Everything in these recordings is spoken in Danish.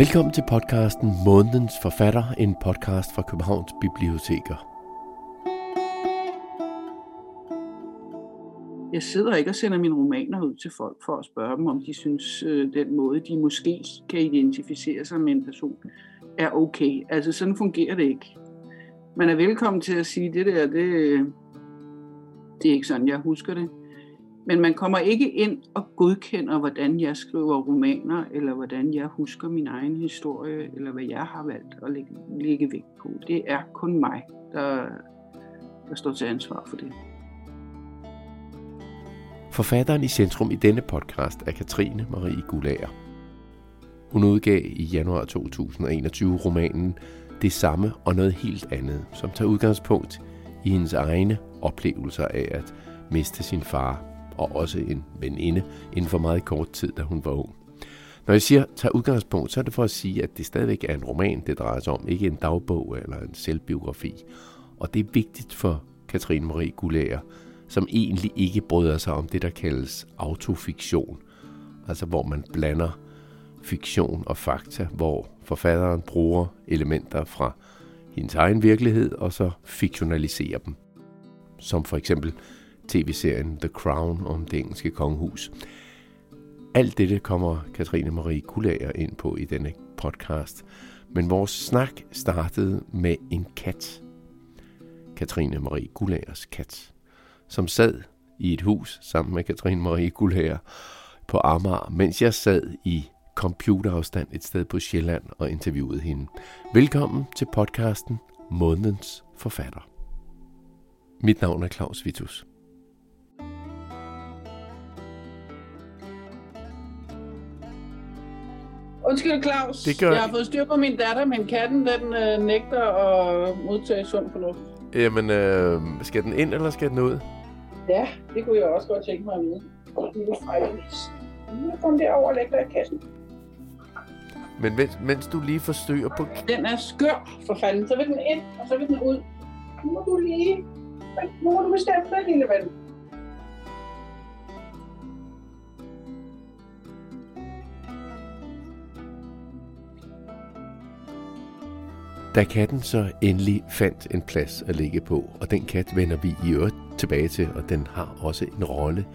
Velkommen til podcasten Månedens Forfatter, en podcast fra Københavns Biblioteker. Jeg sidder ikke og sender mine romaner ud til folk for at spørge dem, om de synes, øh, den måde, de måske kan identificere sig med en person, er okay. Altså sådan fungerer det ikke. Man er velkommen til at sige, det der, det, det er ikke sådan, jeg husker det. Men man kommer ikke ind og godkender, hvordan jeg skriver romaner, eller hvordan jeg husker min egen historie, eller hvad jeg har valgt at lægge, lægge vægt på. Det er kun mig, der, der står til ansvar for det. Forfatteren i centrum i denne podcast er Katrine Marie Gulager. Hun udgav i januar 2021 romanen Det samme og noget helt andet, som tager udgangspunkt i hendes egne oplevelser af at miste sin far og også en veninde inden for meget kort tid, da hun var ung. Når jeg siger tager udgangspunkt, så er det for at sige, at det stadigvæk er en roman, det drejer sig om, ikke en dagbog eller en selvbiografi. Og det er vigtigt for Katrine Marie Gullager, som egentlig ikke bryder sig om det, der kaldes autofiktion. Altså hvor man blander fiktion og fakta, hvor forfatteren bruger elementer fra hendes egen virkelighed, og så fiktionaliserer dem. Som for eksempel tv-serien The Crown om det engelske kongehus. Alt dette kommer Katrine Marie Kullager ind på i denne podcast. Men vores snak startede med en kat. Katrine Marie Gullagers kat, som sad i et hus sammen med Katrine Marie Gullager på Amager, mens jeg sad i computerafstand et sted på Sjælland og interviewede hende. Velkommen til podcasten Månedens Forfatter. Mit navn er Claus Vitus. Undskyld Claus, det gør... jeg har fået styr på min datter, men katten den øh, nægter at modtage sund fornuft. Jamen, øh, skal den ind, eller skal den ud? Ja, det kunne jeg også godt tænke mig at vide. Nu kom derover og lægge dig i kassen. Men mens, mens du lige forstyrrer på... Den er skør, for fanden. Så vil den ind, og så vil den ud. Nu må du lige... Nu må du bestemme dig, lille ven. Da katten så endelig fandt en plads at ligge på, og den kat vender vi i øvrigt tilbage til, og den har også en rolle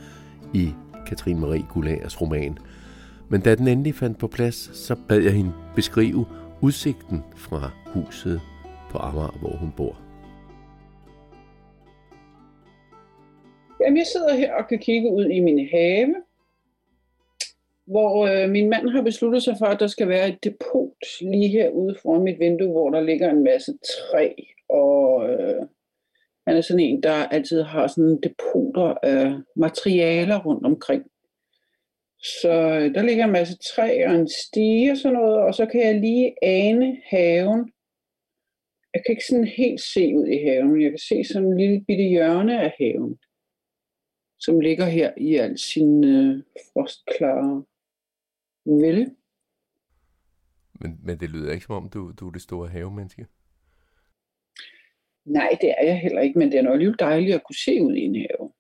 i Katrine Marie Gullagers roman. Men da den endelig fandt på plads, så bad jeg hende beskrive udsigten fra huset på Amager, hvor hun bor. Jamen, jeg sidder her og kan kigge ud i min have, hvor øh, min mand har besluttet sig for, at der skal være et depot lige herude foran mit vindue, hvor der ligger en masse træ, og øh, han er sådan en, der altid har sådan depoter af materialer rundt omkring. Så øh, der ligger en masse træ og en stige og sådan noget, og så kan jeg lige ane haven. Jeg kan ikke sådan helt se ud i haven, men jeg kan se sådan en lille bitte hjørne af haven, som ligger her i al sin øh, frostklare ville. Men, men det lyder ikke som om, du, du er det store havemenneske. Nej, det er jeg heller ikke, men det er nok alligevel dejligt at kunne se ud i en have.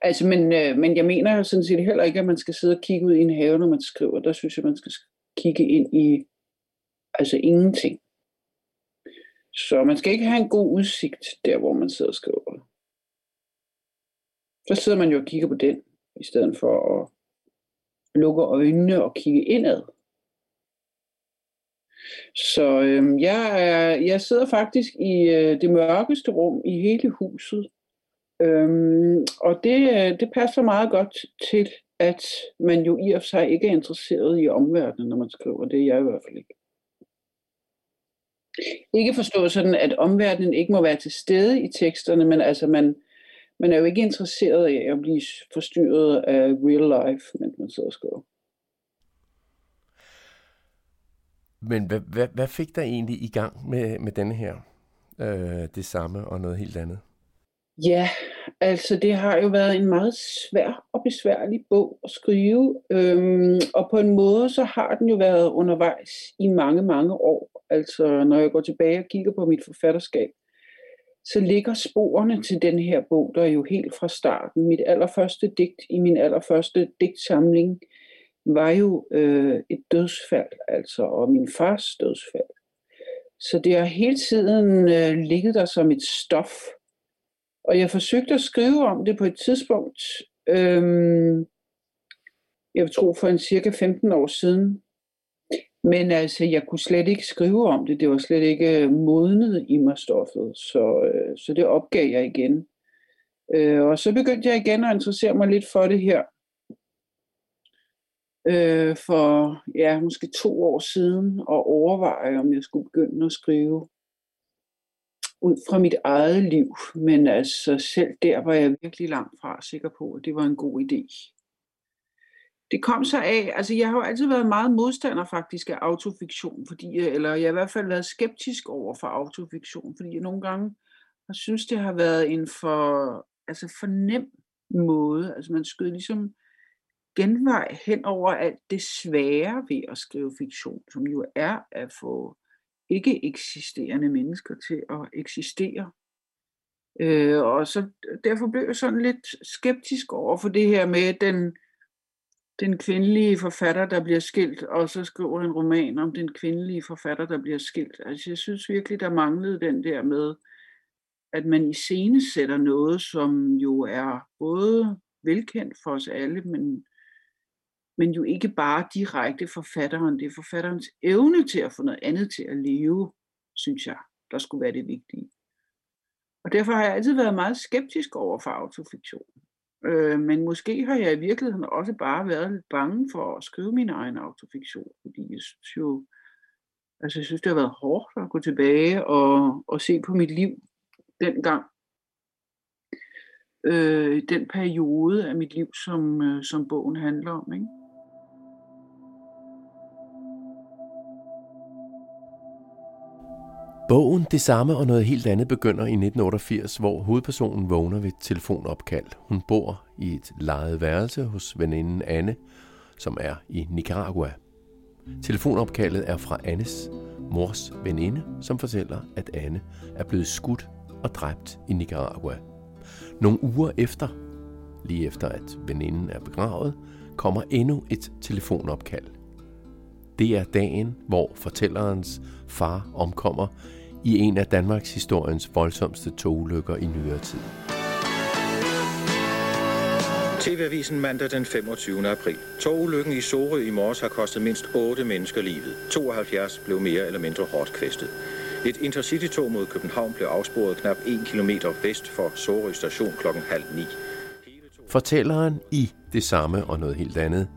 Altså, men, øh, men jeg mener sådan set heller ikke, at man skal sidde og kigge ud i en have, når man skriver. Der synes jeg, man skal kigge ind i altså ingenting. Så man skal ikke have en god udsigt der, hvor man sidder og skriver. Så sidder man jo og kigger på den, i stedet for at lukke øjnene og kigge indad. Så øh, jeg, er, jeg sidder faktisk i øh, det mørkeste rum i hele huset. Øhm, og det, øh, det passer meget godt til, at man jo i og for sig ikke er interesseret i omverdenen, når man skriver. Det er jeg i hvert fald ikke. Ikke forstå sådan, at omverdenen ikke må være til stede i teksterne, men altså man, man er jo ikke interesseret i at blive forstyrret af real life, mens man sidder og skriver. Men hvad, hvad, hvad fik der egentlig i gang med, med denne her? Øh, det samme og noget helt andet? Ja, altså det har jo været en meget svær og besværlig bog at skrive, øhm, og på en måde så har den jo været undervejs i mange, mange år. Altså når jeg går tilbage og kigger på mit forfatterskab, så ligger sporene til den her bog, der er jo helt fra starten. Mit allerførste digt i min allerførste digtsamling var jo øh, et dødsfald, altså, og min fars dødsfald. Så det har hele tiden øh, ligget der som et stof. Og jeg forsøgte at skrive om det på et tidspunkt, øh, jeg tror for en cirka 15 år siden. Men altså, jeg kunne slet ikke skrive om det. Det var slet ikke øh, modnet i mig stoffet. Så, øh, så det opgav jeg igen. Øh, og så begyndte jeg igen at interessere mig lidt for det her. Øh, for ja, måske to år siden og overveje, om jeg skulle begynde at skrive ud fra mit eget liv. Men altså selv der var jeg virkelig langt fra sikker på, at det var en god idé det kom så af, altså jeg har jo altid været meget modstander faktisk af autofiktion, fordi, øh, eller jeg har i hvert fald været skeptisk over for autofiktion, fordi jeg nogle gange har synes, det har været en for, altså for nem måde. Altså man skød ligesom genvej hen over alt det svære ved at skrive fiktion, som jo er at få ikke eksisterende mennesker til at eksistere. Øh, og så derfor blev jeg sådan lidt skeptisk over for det her med den den kvindelige forfatter, der bliver skilt, og så skriver en roman om den kvindelige forfatter, der bliver skilt. Altså jeg synes virkelig, der manglede den der med, at man i scene sætter noget, som jo er både velkendt for os alle, men, men jo ikke bare direkte forfatteren. Det er forfatterens evne til at få noget andet til at leve, synes jeg, der skulle være det vigtige. Og derfor har jeg altid været meget skeptisk over for autofiktion. Øh, men måske har jeg i virkeligheden også bare været lidt bange for at skrive min egen autofiktion, fordi jeg synes jo, altså jeg synes, det har været hårdt at gå tilbage og, og se på mit liv dengang. Øh, den periode af mit liv, som, øh, som bogen handler om. Ikke? Bogen Det samme og noget helt andet begynder i 1988, hvor hovedpersonen vågner ved et telefonopkald. Hun bor i et lejet værelse hos veninden Anne, som er i Nicaragua. Telefonopkaldet er fra Annes mors veninde, som fortæller, at Anne er blevet skudt og dræbt i Nicaragua. Nogle uger efter, lige efter at veninden er begravet, kommer endnu et telefonopkald. Det er dagen, hvor fortællerens far omkommer i en af Danmarks historiens voldsomste togulykker i nyere tid. TV-avisen mandag den 25. april. Togulykken i Sorø i morges har kostet mindst 8 mennesker livet. 72 blev mere eller mindre hårdt kvæstet. Et intercity-tog mod København blev afsporet knap 1 km vest for Sorø station klokken halv ni. Fortælleren i det samme og noget helt andet,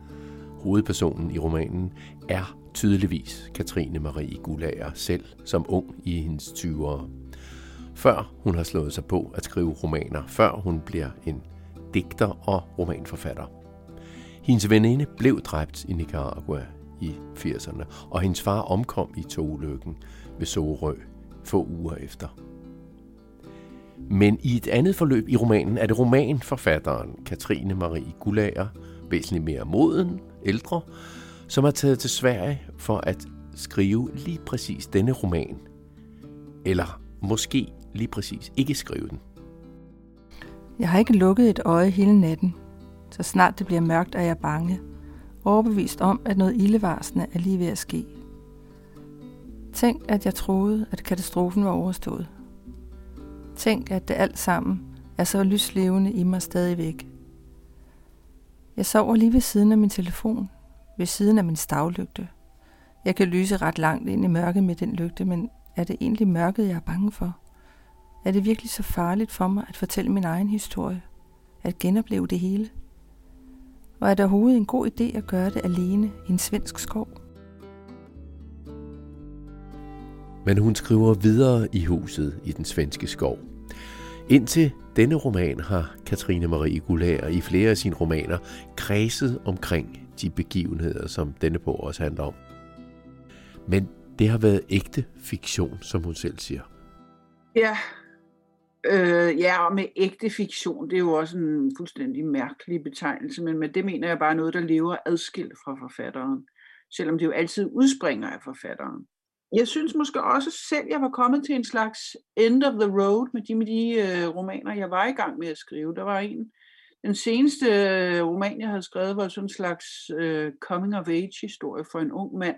hovedpersonen i romanen, er tydeligvis Katrine Marie Gullager selv som ung i hendes 20'ere. Før hun har slået sig på at skrive romaner, før hun bliver en digter og romanforfatter. Hendes veninde blev dræbt i Nicaragua i 80'erne, og hendes far omkom i togulykken ved Sorø få uger efter. Men i et andet forløb i romanen er det romanforfatteren Katrine Marie Gullager, væsentligt mere moden, ældre, som er taget til Sverige for at skrive lige præcis denne roman. Eller måske lige præcis ikke skrive den. Jeg har ikke lukket et øje hele natten. Så snart det bliver mørkt, er jeg bange. Overbevist om, at noget ildevarsende er lige ved at ske. Tænk, at jeg troede, at katastrofen var overstået. Tænk, at det alt sammen er så lyslevende i mig stadigvæk. Jeg sover lige ved siden af min telefon, ved siden af min stavlygte. Jeg kan lyse ret langt ind i mørket med den lygte, men er det egentlig mørket, jeg er bange for? Er det virkelig så farligt for mig at fortælle min egen historie? At genopleve det hele? Og er det overhovedet en god idé at gøre det alene i en svensk skov? Men hun skriver videre i huset i den svenske skov. Indtil denne roman har Katrine Marie Gullager i flere af sine romaner kredset omkring de begivenheder, som denne bog også handler om. Men det har været ægte fiktion, som hun selv siger. Ja, øh, ja og med ægte fiktion, det er jo også en fuldstændig mærkelig betegnelse, men med det mener jeg bare noget, der lever adskilt fra forfatteren, selvom det jo altid udspringer af forfatteren. Jeg synes måske også selv, jeg var kommet til en slags end of the road med de, med de øh, romaner, jeg var i gang med at skrive. Der var en, Den seneste øh, roman, jeg havde skrevet, var sådan en slags øh, coming-of-age-historie for en ung mand.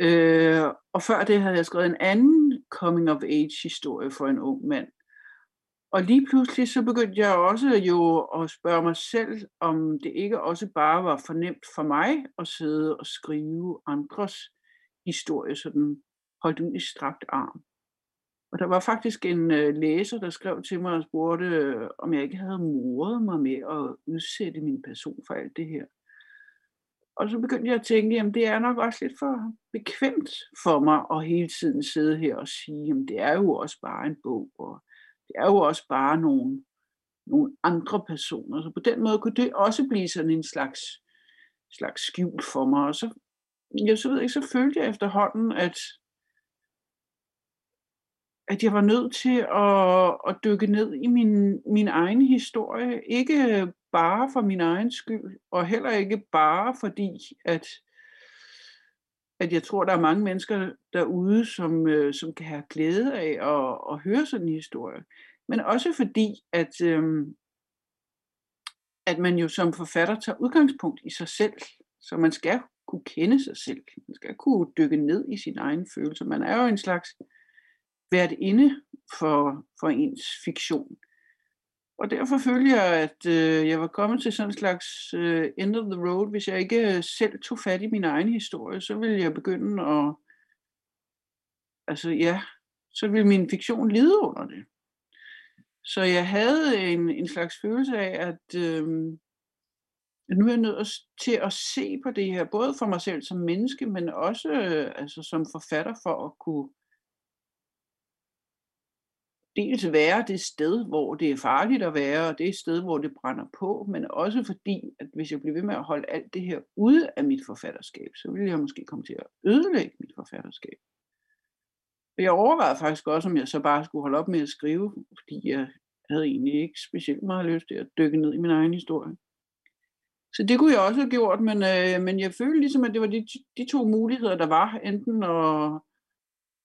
Øh, og før det havde jeg skrevet en anden coming-of-age-historie for en ung mand. Og lige pludselig så begyndte jeg også jo at spørge mig selv, om det ikke også bare var fornemt for mig at sidde og skrive andres historie, sådan holdt ud i strakt arm. Og der var faktisk en øh, læser, der skrev til mig og spurgte, øh, om jeg ikke havde moret mig med at udsætte min person for alt det her. Og så begyndte jeg at tænke, at det er nok også lidt for bekvemt for mig at hele tiden sidde her og sige, at det er jo også bare en bog, og det er jo også bare nogle, nogle andre personer. Så på den måde kunne det også blive sådan en slags, slags skjul for mig. Og så, jeg så ved ikke, så følte jeg efterhånden, at, at jeg var nødt til at, at dykke ned i min, min egen historie. Ikke bare for min egen skyld, og heller ikke bare fordi, at, at jeg tror, der er mange mennesker derude, som, øh, som kan have glæde af at, at høre sådan en historie. Men også fordi, at, øh, at man jo som forfatter tager udgangspunkt i sig selv. Så man skal kunne kende sig selv. Man skal kunne dykke ned i sin egen følelse. Man er jo en slags været inde for, for ens fiktion. Og derfor følte jeg, at øh, jeg var kommet til sådan en slags øh, end of the road. Hvis jeg ikke øh, selv tog fat i min egen historie, så ville jeg begynde at... Altså ja, så ville min fiktion lide under det. Så jeg havde en, en slags følelse af, at, øh, nu er jeg nødt til at se på det her, både for mig selv som menneske, men også øh, altså som forfatter for at kunne dels være det sted, hvor det er farligt at være, og det er et sted, hvor det brænder på, men også fordi, at hvis jeg bliver ved med at holde alt det her ude af mit forfatterskab, så ville jeg måske komme til at ødelægge mit forfatterskab. Og jeg overvejede faktisk også, om jeg så bare skulle holde op med at skrive, fordi jeg havde egentlig ikke specielt meget lyst til at dykke ned i min egen historie. Så det kunne jeg også have gjort, men, øh, men jeg følte ligesom, at det var de, de to muligheder, der var. Enten at,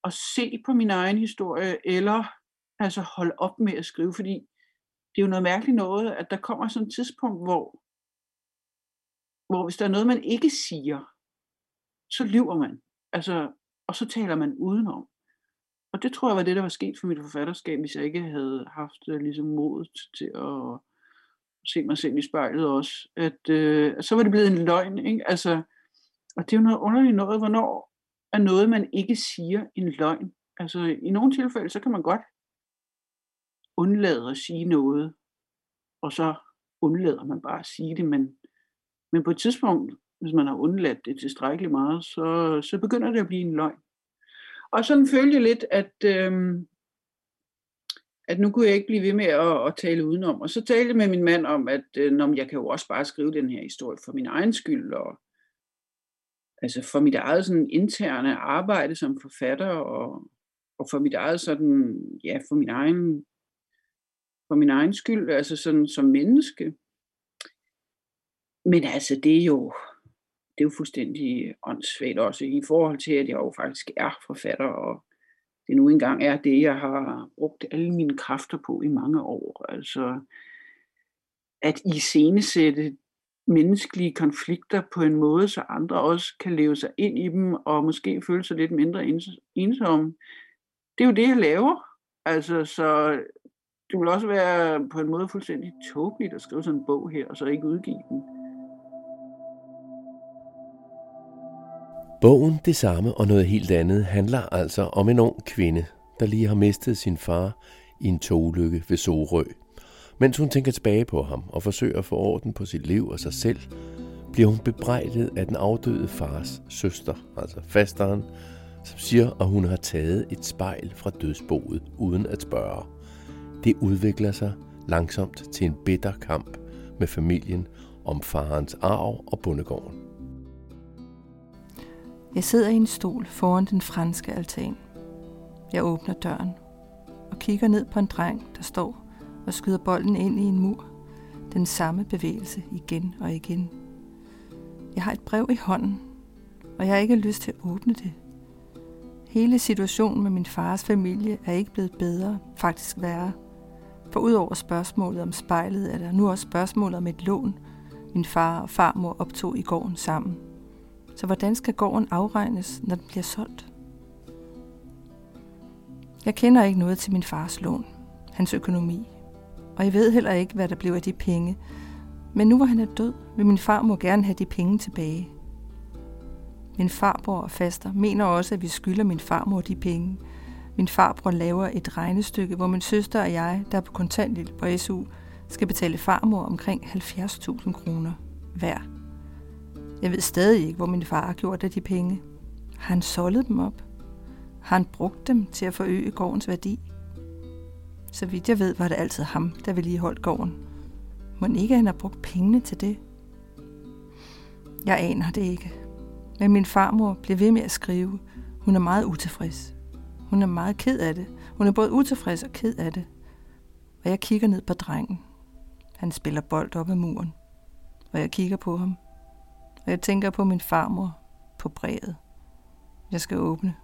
at se på min egen historie, eller altså holde op med at skrive, fordi det er jo noget mærkeligt noget, at der kommer sådan et tidspunkt, hvor, hvor hvis der er noget, man ikke siger, så lyver man. Altså, og så taler man udenom. Og det tror jeg var det, der var sket for mit forfatterskab, hvis jeg ikke havde haft øh, ligesom modet til at se mig selv i spejlet også. At, øh, så var det blevet en løgn. Ikke? Altså, og det er jo noget underligt noget, hvornår er noget, man ikke siger, en løgn. Altså i nogle tilfælde, så kan man godt undlade at sige noget, og så undlader man bare at sige det, men, men på et tidspunkt, hvis man har undladt det tilstrækkeligt meget, så, så begynder det at blive en løgn. Og sådan følte jeg lidt, at, øh, at nu kunne jeg ikke blive ved med at, at tale udenom. Og så talte jeg med min mand om, at øh, når jeg kan jo også bare skrive den her historie for min egen skyld, og altså for mit eget sådan interne arbejde som forfatter, og, og for mit eget sådan, ja, for min egen for min egen skyld, altså sådan som menneske. Men altså, det er jo, det er jo fuldstændig åndssvagt også i forhold til, at jeg jo faktisk er forfatter, og det nu engang er det, jeg har brugt alle mine kræfter på i mange år. Altså, at iscenesætte menneskelige konflikter på en måde, så andre også kan leve sig ind i dem, og måske føle sig lidt mindre ensomme. Det er jo det, jeg laver. Altså, så det vil også være på en måde fuldstændig tåbeligt at skrive sådan en bog her, og så ikke udgive den. Bogen Det samme og noget helt andet handler altså om en ung kvinde, der lige har mistet sin far i en togulykke ved Sorø. Mens hun tænker tilbage på ham og forsøger at få orden på sit liv og sig selv, bliver hun bebrejdet af den afdøde fars søster, altså fasteren, som siger, at hun har taget et spejl fra dødsboet uden at spørge. Det udvikler sig langsomt til en bitter kamp med familien om farens arv og bondegården. Jeg sidder i en stol foran den franske altan. Jeg åbner døren og kigger ned på en dreng, der står og skyder bolden ind i en mur. Den samme bevægelse igen og igen. Jeg har et brev i hånden, og jeg har ikke lyst til at åbne det. Hele situationen med min fars familie er ikke blevet bedre, faktisk værre. For udover spørgsmålet om spejlet, er der nu også spørgsmålet om et lån, min far og farmor optog i gården sammen. Så hvordan skal gården afregnes, når den bliver solgt? Jeg kender ikke noget til min fars lån, hans økonomi, og jeg ved heller ikke, hvad der blev af de penge. Men nu hvor han er død, vil min far må gerne have de penge tilbage. Min farbror og faster mener også, at vi skylder min farmor de penge. Min farbror laver et regnestykke, hvor min søster og jeg, der er på kontanthjælp på SU, skal betale farmor omkring 70.000 kroner hver. Jeg ved stadig ikke, hvor min far har gjort af de penge. Har han soldet dem op? Har han brugt dem til at forøge gårdens værdi? Så vidt jeg ved, var det altid ham, der ville holdt gården. Må ikke han har brugt pengene til det? Jeg aner det ikke. Men min farmor blev ved med at skrive. Hun er meget utilfreds. Hun er meget ked af det. Hun er både utilfreds og ked af det. Og jeg kigger ned på drengen. Han spiller bold op ad muren. Og jeg kigger på ham. Og jeg tænker på min farmor på brevet. Jeg skal åbne.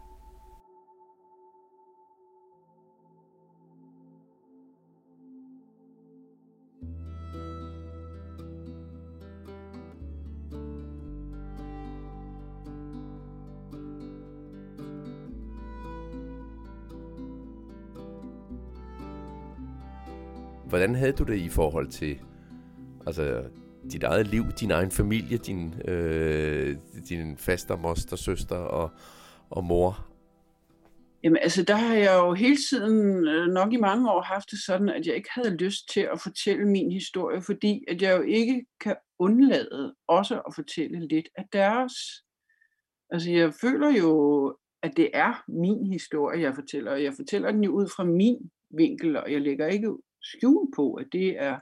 Hvordan havde du det i forhold til altså, dit eget liv, din egen familie, din, øh, din faster, moster, søster og, og mor? Jamen altså, der har jeg jo hele tiden, øh, nok i mange år, haft det sådan, at jeg ikke havde lyst til at fortælle min historie, fordi at jeg jo ikke kan undlade også at fortælle lidt af deres. Altså, jeg føler jo, at det er min historie, jeg fortæller, og jeg fortæller den jo ud fra min vinkel, og jeg lægger ikke skjul på, at det er,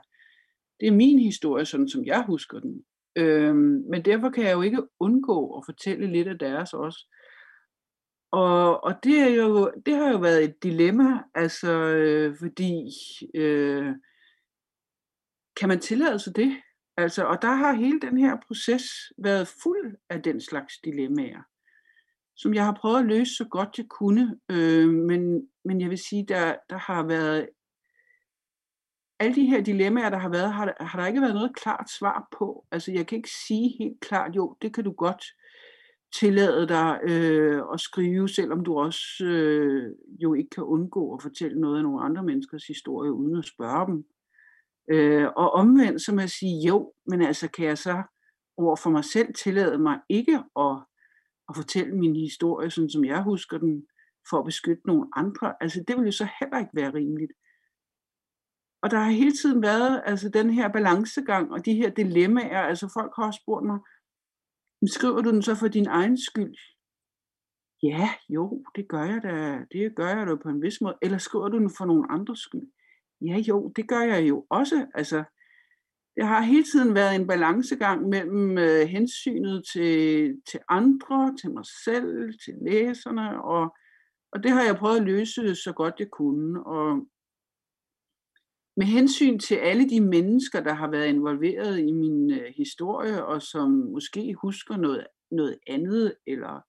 det er min historie, sådan som jeg husker den. Øhm, men derfor kan jeg jo ikke undgå at fortælle lidt af deres også. Og, og det, er jo, det har jo været et dilemma, altså øh, fordi øh, kan man tillade sig det? Altså, og der har hele den her proces været fuld af den slags dilemmaer, som jeg har prøvet at løse så godt jeg kunne. Øh, men, men jeg vil sige, der, der har været alle de her dilemmaer, der har været, har, har der ikke været noget klart svar på. Altså jeg kan ikke sige helt klart, jo, det kan du godt tillade dig øh, at skrive, selvom du også øh, jo ikke kan undgå at fortælle noget af nogle andre menneskers historie, uden at spørge dem. Øh, og omvendt så må jeg sige, jo, men altså kan jeg så over for mig selv tillade mig ikke at, at fortælle min historie, sådan som jeg husker den, for at beskytte nogle andre. Altså det vil jo så heller ikke være rimeligt. Og der har hele tiden været altså den her balancegang og de her dilemmaer. Altså folk har også spurgt mig, skriver du den så for din egen skyld? Ja, jo, det gør jeg da. Det gør jeg da på en vis måde. Eller skriver du den for nogen andres skyld? Ja, jo, det gør jeg jo også. Altså, det har hele tiden været en balancegang mellem øh, hensynet til, til andre, til mig selv, til læserne, og, og det har jeg prøvet at løse så godt jeg kunne. Og med hensyn til alle de mennesker, der har været involveret i min øh, historie, og som måske husker noget, noget andet, eller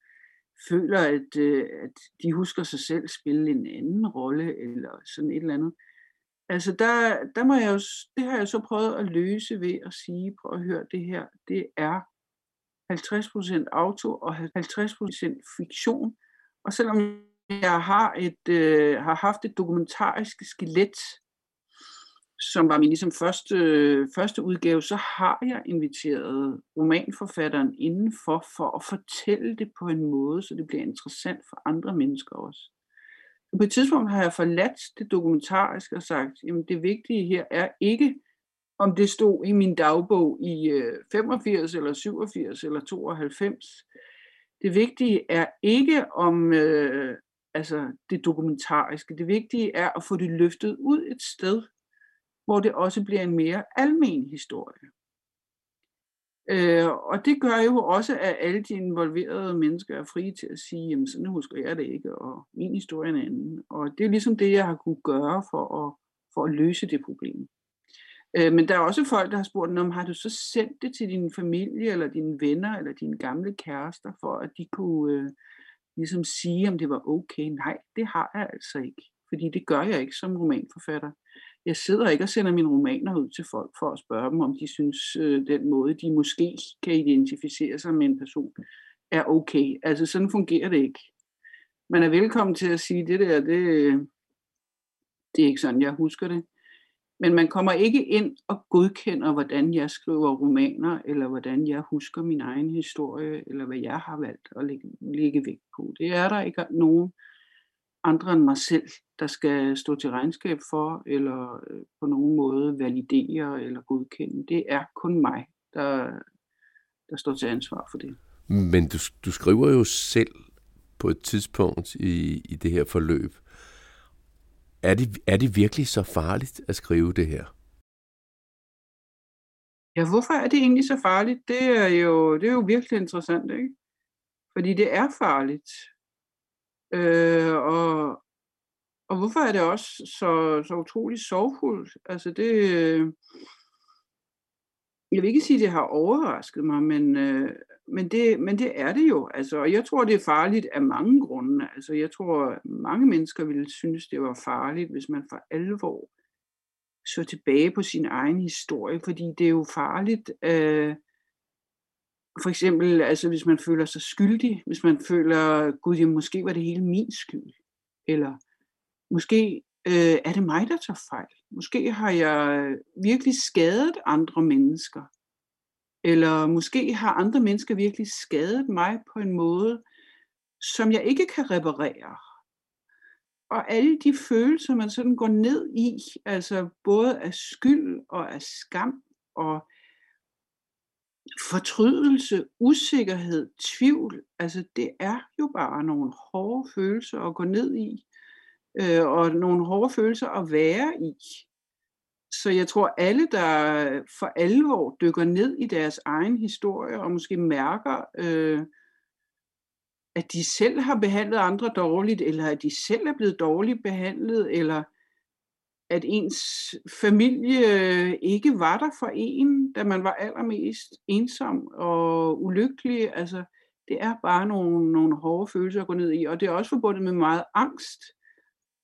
føler, at, øh, at de husker sig selv spille en anden rolle, eller sådan et eller andet. Altså der, der må jeg jo, det har jeg så prøvet at løse ved at sige, prøv at høre det her, det er 50% auto og 50% fiktion. Og selvom jeg har, et, øh, har haft et dokumentarisk skelet som var min ligesom første, første udgave, så har jeg inviteret romanforfatteren indenfor for at fortælle det på en måde, så det bliver interessant for andre mennesker også. På et tidspunkt har jeg forladt det dokumentariske og sagt, at det vigtige her er ikke, om det stod i min dagbog i øh, 85 eller 87 eller 92. Det vigtige er ikke om øh, altså det dokumentariske. Det vigtige er at få det løftet ud et sted, hvor det også bliver en mere almen historie. Øh, og det gør jo også, at alle de involverede mennesker er frie til at sige, jamen sådan husker jeg det ikke, og min historie er en anden. Og det er ligesom det, jeg har kunne gøre for at, for at løse det problem. Øh, men der er også folk, der har spurgt, om har du så sendt det til din familie, eller dine venner, eller dine gamle kærester, for at de kunne øh, ligesom sige, om det var okay. Nej, det har jeg altså ikke. Fordi det gør jeg ikke som romanforfatter jeg sidder ikke og sender mine romaner ud til folk for at spørge dem, om de synes, øh, den måde, de måske kan identificere sig med en person, er okay. Altså sådan fungerer det ikke. Man er velkommen til at sige, det der, det, øh, det er ikke sådan, jeg husker det. Men man kommer ikke ind og godkender, hvordan jeg skriver romaner, eller hvordan jeg husker min egen historie, eller hvad jeg har valgt at lægge, lægge vægt på. Det er der ikke nogen andre end mig selv, der skal stå til regnskab for, eller øh, på nogen måde validere eller godkende. Det er kun mig, der, der står til ansvar for det. Men du, du skriver jo selv på et tidspunkt i, i det her forløb, er det, er det virkelig så farligt at skrive det her? Ja, hvorfor er det egentlig så farligt? Det er jo, det er jo virkelig interessant, ikke? Fordi det er farligt. Øh, og, og hvorfor er det også så, så utroligt sorgfuldt? Altså det, øh, jeg vil ikke sige, at det har overrasket mig, men, øh, men, det, men det er det jo. Altså, og jeg tror, det er farligt af mange grunde. Altså, jeg tror, mange mennesker ville synes, det var farligt, hvis man for alvor så tilbage på sin egen historie, fordi det er jo farligt. Øh, for eksempel, altså, hvis man føler sig skyldig, hvis man føler, gud, jamen, måske var det hele min skyld, eller måske øh, er det mig, der tager fejl. Måske har jeg øh, virkelig skadet andre mennesker. Eller måske har andre mennesker virkelig skadet mig på en måde, som jeg ikke kan reparere. Og alle de følelser, man sådan går ned i, altså både af skyld og af skam og fortrydelse, usikkerhed, tvivl, altså det er jo bare nogle hårde følelser at gå ned i, øh, og nogle hårde følelser at være i. Så jeg tror, alle, der for alvor dykker ned i deres egen historie, og måske mærker, øh, at de selv har behandlet andre dårligt, eller at de selv er blevet dårligt behandlet, eller at ens familie øh, ikke var der for en, da man var allermest ensom og ulykkelig. Altså, det er bare nogle, nogle hårde følelser at gå ned i, og det er også forbundet med meget angst.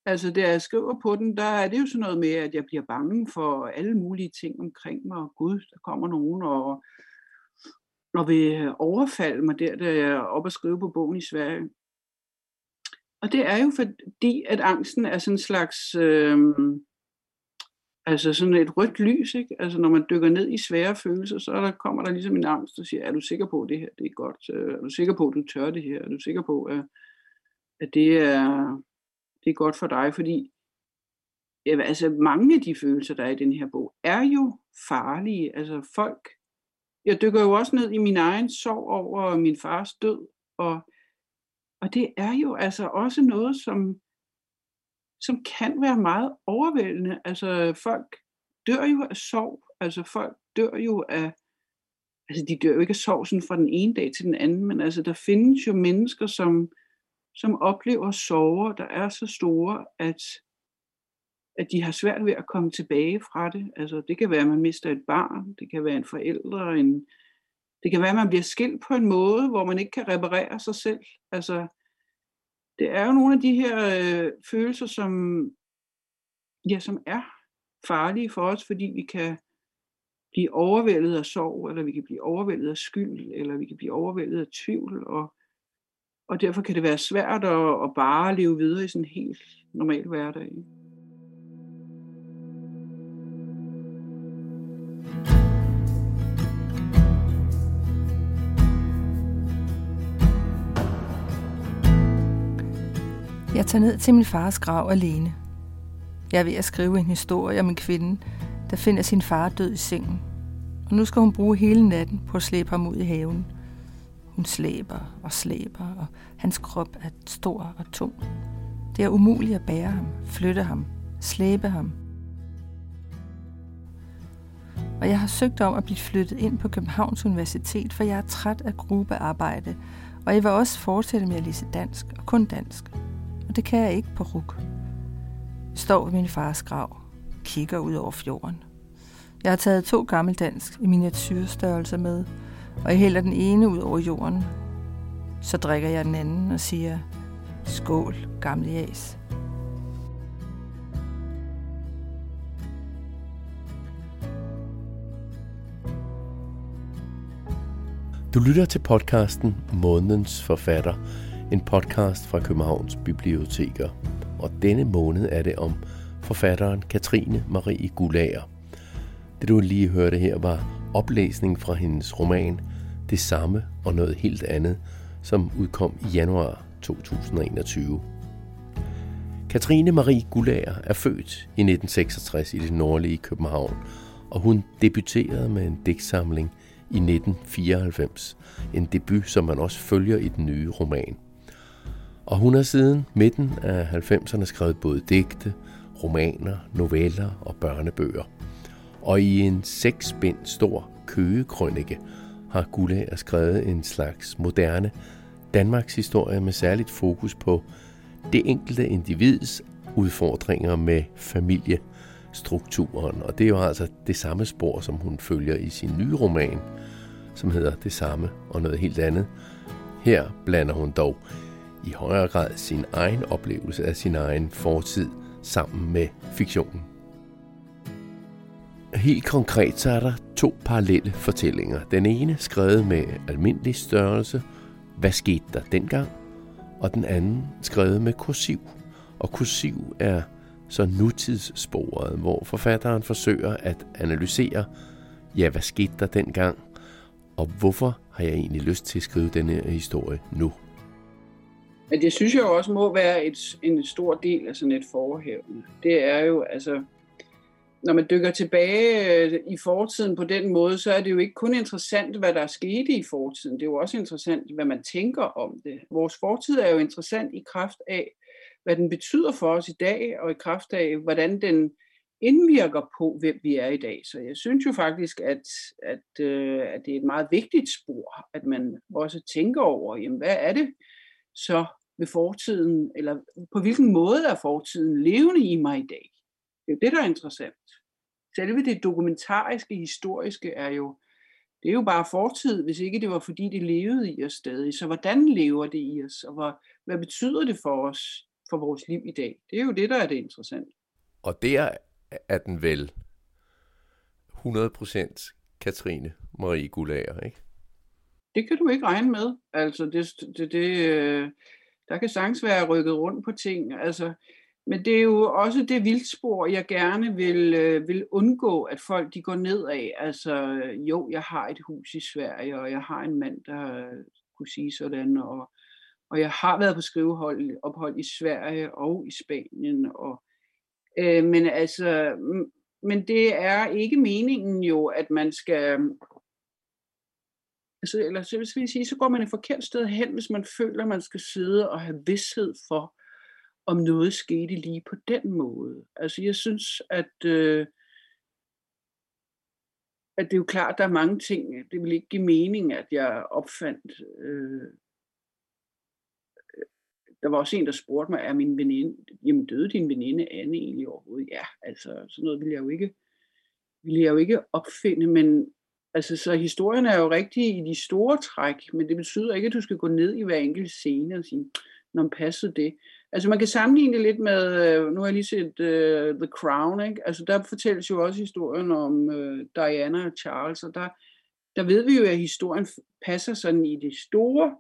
Altså, da jeg skriver på den, der er det jo sådan noget med, at jeg bliver bange for alle mulige ting omkring mig, og gud, der kommer nogen og, og vil overfalde mig der, da jeg er oppe og skrive på bogen i Sverige. Og det er jo fordi, at angsten er sådan en slags, øh, altså sådan et rødt lys, ikke? Altså når man dykker ned i svære følelser, så der kommer der ligesom en angst, der siger, er du sikker på, at det her det er godt? Øh, er du sikker på, at du tør det her? Er du sikker på, at, at det er, det er godt for dig, fordi ja, altså mange af de følelser, der er i den her bog, er jo farlige. Altså folk, jeg dykker jo også ned i min egen sorg over min fars død, og, og det er jo altså også noget, som, som kan være meget overvældende. Altså folk dør jo af sorg, altså folk dør jo af, altså de dør jo ikke af sorg sådan fra den ene dag til den anden, men altså der findes jo mennesker, som, som oplever sorger, der er så store, at, at de har svært ved at komme tilbage fra det. Altså, det kan være, at man mister et barn, det kan være en forælder, en, det kan være, at man bliver skilt på en måde, hvor man ikke kan reparere sig selv. Altså, det er jo nogle af de her øh, følelser, som, ja, som er farlige for os, fordi vi kan blive overvældet af sorg, eller vi kan blive overvældet af skyld, eller vi kan blive overvældet af tvivl, og og derfor kan det være svært at, at bare leve videre i sådan en helt normal hverdag. Jeg tager ned til min fars grav alene. Jeg er ved at skrive en historie om en kvinde, der finder sin far død i sengen. Og nu skal hun bruge hele natten på at slæbe ham ud i haven. Hun slæber og slæber, og hans krop er stor og tung. Det er umuligt at bære ham, flytte ham, slæbe ham. Og jeg har søgt om at blive flyttet ind på Københavns Universitet, for jeg er træt af gruppearbejde, og jeg vil også fortsætte med at læse dansk, og kun dansk og det kan jeg ikke på ruk. Jeg står ved min fars grav, kigger ud over fjorden. Jeg har taget to gammeldansk i miniatyrstørrelse med, og jeg hælder den ene ud over jorden. Så drikker jeg den anden og siger, skål, gamle jas. Du lytter til podcasten Månedens Forfatter, en podcast fra Københavns Biblioteker. Og denne måned er det om forfatteren Katrine Marie Gulager. Det du lige hørte her var oplæsning fra hendes roman Det samme og noget helt andet, som udkom i januar 2021. Katrine Marie Gulager er født i 1966 i det nordlige København, og hun debuterede med en digtsamling i 1994. En debut, som man også følger i den nye roman. Og hun har siden midten af 90'erne skrevet både digte, romaner, noveller og børnebøger. Og i en seksbind stor køgekrønike har Gulager skrevet en slags moderne Danmarks historie med særligt fokus på det enkelte individs udfordringer med familiestrukturen. Og det er jo altså det samme spor, som hun følger i sin nye roman, som hedder Det samme og noget helt andet. Her blander hun dog i højere grad sin egen oplevelse af sin egen fortid sammen med fiktionen. Helt konkret så er der to parallelle fortællinger. Den ene skrevet med almindelig størrelse, hvad skete der dengang? Og den anden skrevet med kursiv. Og kursiv er så nutidssporet, hvor forfatteren forsøger at analysere, ja, hvad skete der dengang, og hvorfor har jeg egentlig lyst til at skrive denne historie nu? Men det synes jeg jo også må være et, en stor del af sådan et forhævne. Det er jo, altså, når man dykker tilbage øh, i fortiden på den måde, så er det jo ikke kun interessant, hvad der er sket i fortiden. Det er jo også interessant, hvad man tænker om det. Vores fortid er jo interessant i kraft af, hvad den betyder for os i dag, og i kraft af, hvordan den indvirker på, hvem vi er i dag. Så jeg synes jo faktisk, at, at, øh, at det er et meget vigtigt spor, at man også tænker over, jamen, hvad er det så ved fortiden, eller på hvilken måde er fortiden levende i mig i dag? Det er jo det, der er interessant. Selve det dokumentariske, historiske er jo, det er jo bare fortid, hvis ikke det var fordi det levede i os stadig. Så hvordan lever det i os, og hvad, hvad betyder det for os, for vores liv i dag? Det er jo det, der er det interessant. Og der er den vel 100% Katrine Marie Gulager, ikke? Det kan du ikke regne med. Altså, det, det, det, øh, der kan sagtens være rykket rundt på ting. Altså, men det er jo også det vildspor, jeg gerne vil, øh, vil undgå, at folk de går ned af. Altså, jo, jeg har et hus i Sverige, og jeg har en mand, der kunne sige sådan, og, og jeg har været på skrivehold ophold i Sverige og i Spanien, og Øh, men altså, men det er ikke meningen jo, at man skal, altså, eller så vil jeg sige, så går man et forkert sted hen, hvis man føler, man skal sidde og have vidshed for, om noget skete lige på den måde. Altså jeg synes, at, øh, at det er jo klart, at der er mange ting, det vil ikke give mening, at jeg opfandt øh, øh der var også en, der spurgte mig, er min veninde, jamen døde din veninde Anne egentlig overhovedet? Ja, altså sådan noget ville jeg jo ikke, ville jeg jo ikke opfinde, men altså så historien er jo rigtig i de store træk, men det betyder ikke, at du skal gå ned i hver enkelt scene og sige, når man det. Altså man kan sammenligne det lidt med, øh, nu har jeg lige set uh, The Crown, ikke? altså der fortælles jo også historien om uh, Diana og Charles, og der, der ved vi jo, at historien passer sådan i det store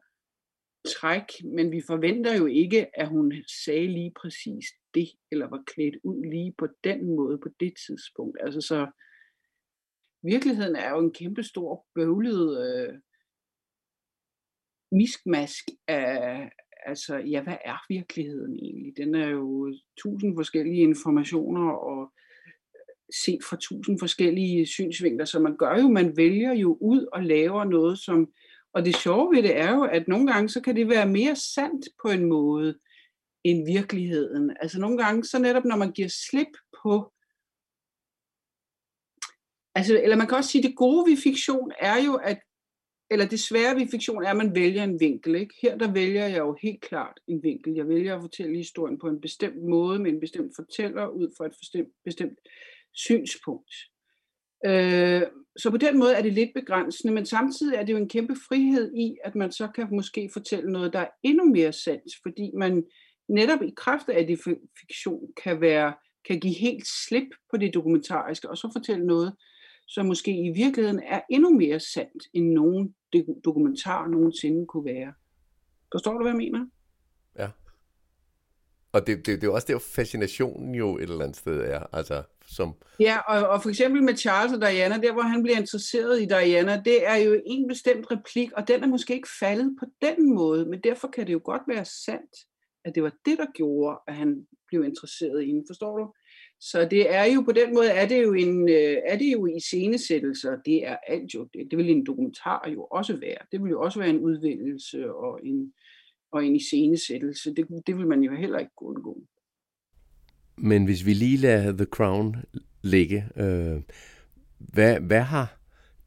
træk, men vi forventer jo ikke, at hun sagde lige præcis det, eller var klædt ud lige på den måde på det tidspunkt. Altså så virkeligheden er jo en kæmpe stor bøvlet øh, miskmask af, altså ja, hvad er virkeligheden egentlig? Den er jo tusind forskellige informationer og øh, set fra tusind forskellige synsvinkler, så man gør jo, man vælger jo ud og laver noget, som og det sjove ved det er jo, at nogle gange så kan det være mere sandt på en måde end virkeligheden. Altså nogle gange, så netop når man giver slip på Altså, eller man kan også sige, at det gode ved fiktion er jo, at, eller det svære ved fiktion er, at man vælger en vinkel. Ikke? Her der vælger jeg jo helt klart en vinkel. Jeg vælger at fortælle historien på en bestemt måde, med en bestemt fortæller, ud fra et bestemt, bestemt synspunkt. Øh, så på den måde er det lidt begrænsende, men samtidig er det jo en kæmpe frihed i, at man så kan måske fortælle noget, der er endnu mere sandt, fordi man netop i kraft af det fiktion kan, være, kan give helt slip på det dokumentariske, og så fortælle noget, som måske i virkeligheden er endnu mere sandt, end nogen dokumentar nogensinde kunne være. Forstår du, hvad jeg mener? Ja. Og det, det, det er også der, fascinationen jo et eller andet sted er. Altså, som... Ja, og, og for eksempel med Charles og Diana, der hvor han bliver interesseret i Diana, det er jo en bestemt replik, og den er måske ikke faldet på den måde, men derfor kan det jo godt være sandt, at det var det, der gjorde, at han blev interesseret i hende, forstår du? Så det er jo på den måde, er det jo en, øh, er det jo i scenesættelser, det er alt jo, det, det vil en dokumentar jo også være. Det vil jo også være en udvælgelse og en, og en iscenesættelse. Det, det vil man jo heller ikke kunne undgå. Men hvis vi lige lader The Crown ligge, øh, hvad, hvad har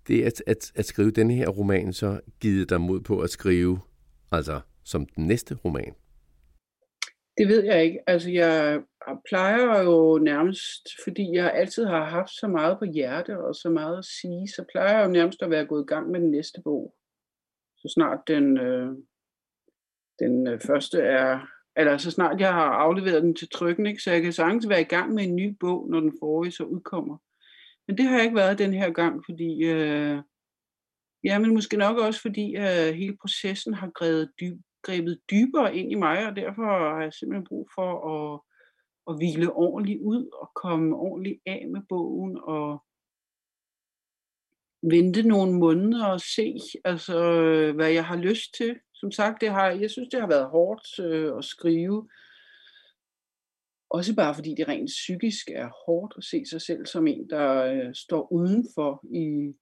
det at, at, at skrive denne her roman så givet dig mod på at skrive, altså som den næste roman? Det ved jeg ikke. Altså, jeg plejer jo nærmest, fordi jeg altid har haft så meget på hjerte og så meget at sige, så plejer jeg jo nærmest at være gået i gang med den næste bog. Så snart den, øh, den øh, første er, eller så snart jeg har afleveret den til trykken, ikke? så jeg kan sagtens være i gang med en ny bog, når den forrige så udkommer. Men det har jeg ikke været den her gang, fordi, øh, ja, men måske nok også fordi øh, hele processen har grebet, dyb, grebet dybere ind i mig, og derfor har jeg simpelthen brug for at, at hvile ordentligt ud og komme ordentligt af med bogen og vente nogle måneder og se, altså, hvad jeg har lyst til. Som sagt, det har, jeg synes, det har været hårdt øh, at skrive. Også bare fordi det rent psykisk er hårdt at se sig selv som en, der øh, står udenfor i,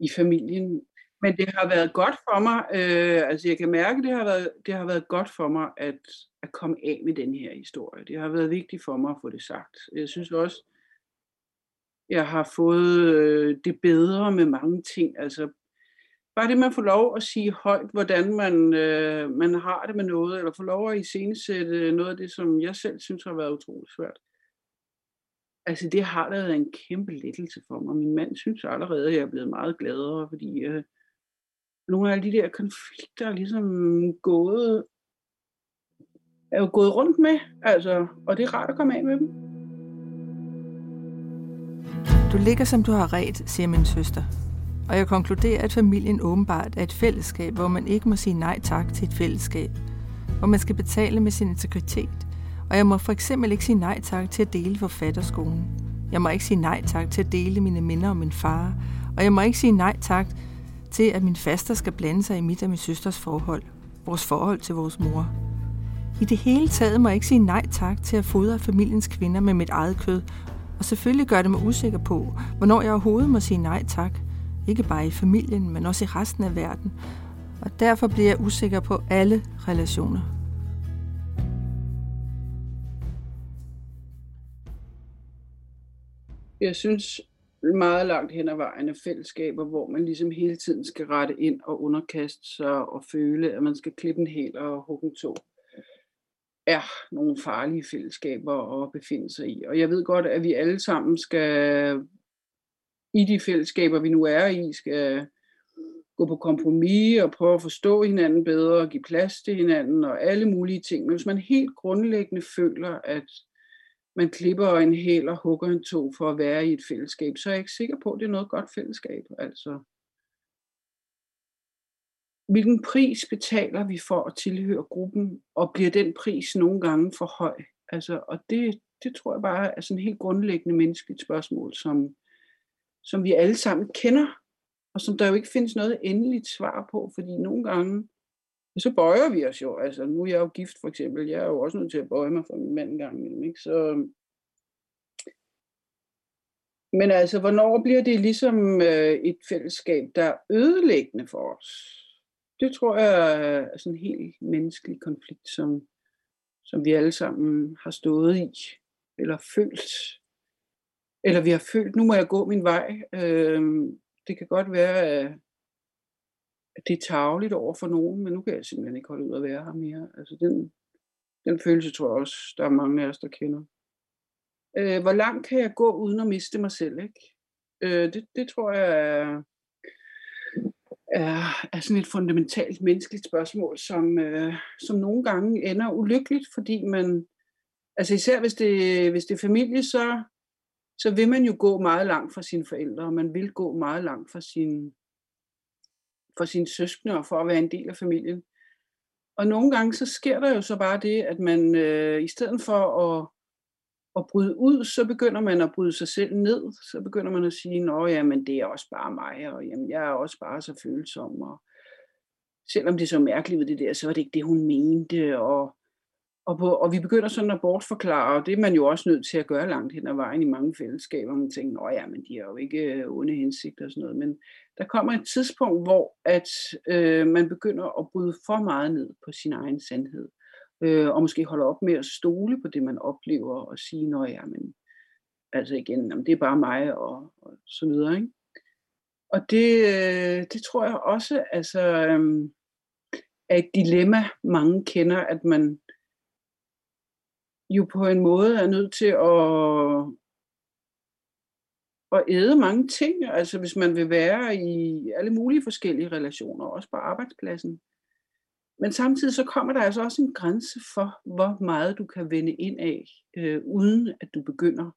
i familien. Men det har været godt for mig, øh, altså jeg kan mærke, det har været, det har været godt for mig at, at komme af med den her historie. Det har været vigtigt for mig at få det sagt. Jeg synes også, jeg har fået øh, det bedre med mange ting. Altså bare det, man får lov at sige højt, hvordan man, øh, man har det med noget, eller får lov at iscenesætte noget af det, som jeg selv synes har været utroligt svært. Altså det har været en kæmpe lettelse for mig. Min mand synes allerede, at jeg er blevet meget gladere, fordi øh, nogle af de der konflikter er ligesom gået, er jo gået rundt med, altså, og det er rart at komme af med dem. Du ligger, som du har ret, siger min søster. Og jeg konkluderer, at familien åbenbart er et fællesskab, hvor man ikke må sige nej tak til et fællesskab. Hvor man skal betale med sin integritet. Og jeg må for eksempel ikke sige nej tak til at dele forfatterskolen. Jeg må ikke sige nej tak til at dele mine minder om min far. Og jeg må ikke sige nej tak til, at min faster skal blande sig i mit og min søsters forhold. Vores forhold til vores mor. I det hele taget må jeg ikke sige nej tak til at fodre familiens kvinder med mit eget kød. Og selvfølgelig gør det mig usikker på, hvornår jeg overhovedet må sige nej tak. Ikke bare i familien, men også i resten af verden. Og derfor bliver jeg usikker på alle relationer. Jeg synes meget langt hen ad vejen af fællesskaber, hvor man ligesom hele tiden skal rette ind og underkaste sig og føle, at man skal klippe en hel og hugge en tog, er nogle farlige fællesskaber at befinde sig i. Og jeg ved godt, at vi alle sammen skal i de fællesskaber, vi nu er i, skal gå på kompromis og prøve at forstå hinanden bedre og give plads til hinanden og alle mulige ting. Men hvis man helt grundlæggende føler, at man klipper en hæl og hugger en to for at være i et fællesskab, så er jeg ikke sikker på, at det er noget godt fællesskab. Altså, hvilken pris betaler vi for at tilhøre gruppen, og bliver den pris nogle gange for høj? Altså, og det, det tror jeg bare er sådan et helt grundlæggende menneskeligt spørgsmål, som, som vi alle sammen kender, og som der jo ikke findes noget endeligt svar på, fordi nogle gange, så bøjer vi os jo. Altså, nu er jeg jo gift for eksempel, jeg er jo også nødt til at bøje mig for min mand engang imellem, ikke? Så, øhm, men altså, hvornår bliver det ligesom øh, et fællesskab, der er ødelæggende for os? Det tror jeg er sådan en helt menneskelig konflikt, som, som vi alle sammen har stået i, eller følt eller vi har følt, nu må jeg gå min vej. Øh, det kan godt være, at det er tageligt over for nogen, men nu kan jeg simpelthen ikke holde ud at være her mere. Altså den, den følelse tror jeg også, der er mange af os, der kender. Øh, hvor langt kan jeg gå uden at miste mig selv? Ikke? Øh, det, det tror jeg er, er, er sådan et fundamentalt menneskeligt spørgsmål, som, øh, som nogle gange ender ulykkeligt, fordi man, altså især hvis det, hvis det er familie, så så vil man jo gå meget langt fra sine forældre, og man vil gå meget langt fra sin, for sine søskende og for at være en del af familien. Og nogle gange så sker der jo så bare det, at man øh, i stedet for at, at bryde ud, så begynder man at bryde sig selv ned. Så begynder man at sige, nå ja, men det er også bare mig, og jamen, jeg er også bare så følsom. Og selvom det er så mærkeligt ved det der, så var det ikke det, hun mente. Og, og, på, og vi begynder sådan at bortforklare, og det er man jo også nødt til at gøre langt hen ad vejen i mange fællesskaber. Man tænker, at ja, men de har jo ikke øh, onde hensigter og sådan noget. Men der kommer et tidspunkt, hvor at øh, man begynder at bryde for meget ned på sin egen sandhed. Øh, og måske holde op med at stole på det, man oplever, og sige, at ja, men altså igen, jamen, det er bare mig, og, og så videre. Ikke? Og det, øh, det tror jeg også altså, øh, er et dilemma, mange kender, at man jo på en måde er nødt til at, at æde mange ting, altså hvis man vil være i alle mulige forskellige relationer, også på arbejdspladsen. Men samtidig så kommer der altså også en grænse for, hvor meget du kan vende ind af, øh, uden at du begynder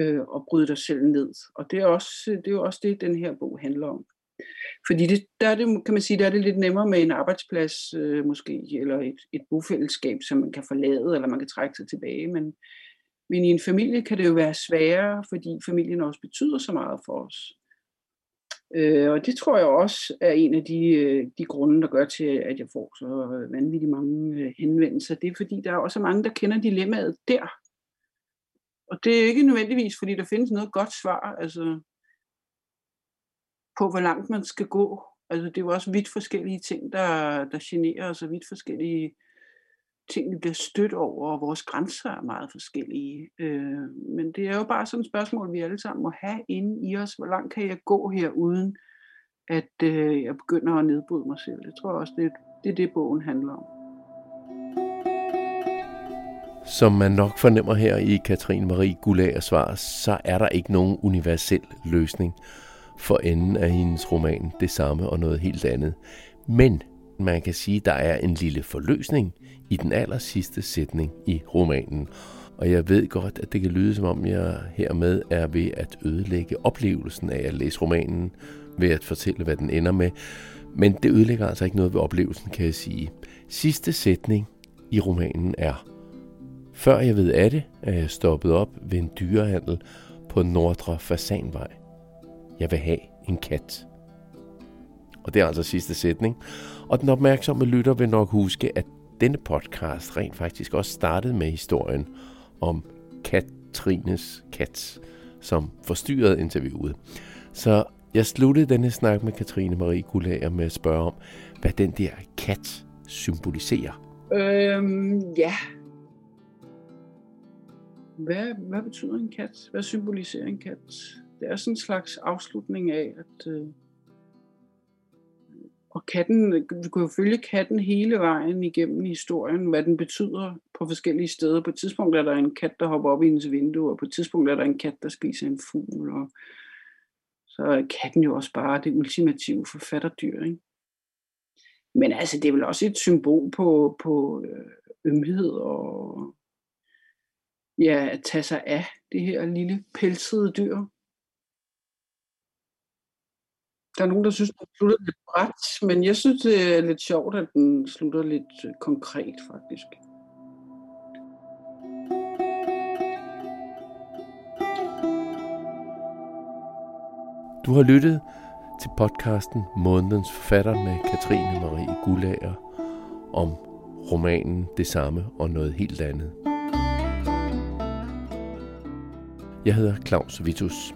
øh, at bryde dig selv ned. Og det er, også, det er jo også det, den her bog handler om. Fordi det, der er det, kan man sige, der er det lidt nemmere med en arbejdsplads øh, måske, eller et, et bofællesskab, som man kan forlade, eller man kan trække sig tilbage. Men, men i en familie kan det jo være sværere, fordi familien også betyder så meget for os. Øh, og det tror jeg også er en af de, øh, de grunde, der gør til, at jeg får så øh, vanvittigt mange øh, henvendelser. Det er fordi, der er også mange, der kender dilemmaet der. Og det er ikke nødvendigvis, fordi der findes noget godt svar. Altså, på, hvor langt man skal gå. Altså, det er jo også vidt forskellige ting, der, der generer os, og vidt forskellige tingene bliver stødt over, og vores grænser er meget forskellige. Øh, men det er jo bare sådan et spørgsmål, vi alle sammen må have inde i os. Hvor langt kan jeg gå her, uden at øh, jeg begynder at nedbryde mig selv? Jeg tror også, det, det er det, bogen handler om. Som man nok fornemmer her i Katrine Marie Gulager svar, så er der ikke nogen universel løsning for enden af hendes roman det samme og noget helt andet. Men man kan sige, der er en lille forløsning i den aller sidste sætning i romanen. Og jeg ved godt, at det kan lyde som om, jeg hermed er ved at ødelægge oplevelsen af at læse romanen, ved at fortælle, hvad den ender med. Men det ødelægger altså ikke noget ved oplevelsen, kan jeg sige. Sidste sætning i romanen er, før jeg ved af det, er jeg stoppet op ved en dyrehandel på Nordre Fasanvej. Jeg vil have en kat. Og det er altså sidste sætning. Og den opmærksomme lytter vil nok huske, at denne podcast rent faktisk også startede med historien om Katrines kat, som forstyrrede interviewet. Så jeg sluttede denne snak med Katrine Marie Gulager med at spørge om, hvad den der kat symboliserer. Øhm, ja. Hvad, hvad betyder en kat? Hvad symboliserer en kat? det er sådan en slags afslutning af, at øh, og katten, du kan jo følge katten hele vejen igennem historien, hvad den betyder på forskellige steder. På et tidspunkt er der en kat, der hopper op i hendes vindue, og på et tidspunkt er der en kat, der spiser en fugl. Og så er katten jo også bare det ultimative forfatterdyr. Ikke? Men altså, det er vel også et symbol på, på øh, ømhed og ja, at tage sig af det her lille pelsede dyr. Der er nogen, der synes, den slutter lidt bræt, men jeg synes, det er lidt sjovt, at den slutter lidt øh, konkret, faktisk. Du har lyttet til podcasten Månedens Forfatter med Katrine Marie Gullager om romanen Det Samme og noget helt andet. Jeg hedder Claus Vitus.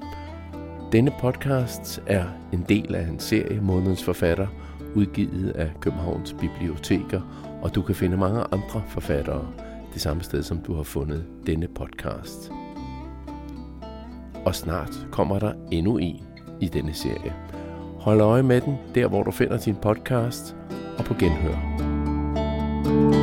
Denne podcast er en del af en serie Månedens Forfatter, udgivet af Københavns Biblioteker, og du kan finde mange andre forfattere det samme sted, som du har fundet denne podcast. Og snart kommer der endnu en i denne serie. Hold øje med den, der hvor du finder din podcast, og på genhør. thank you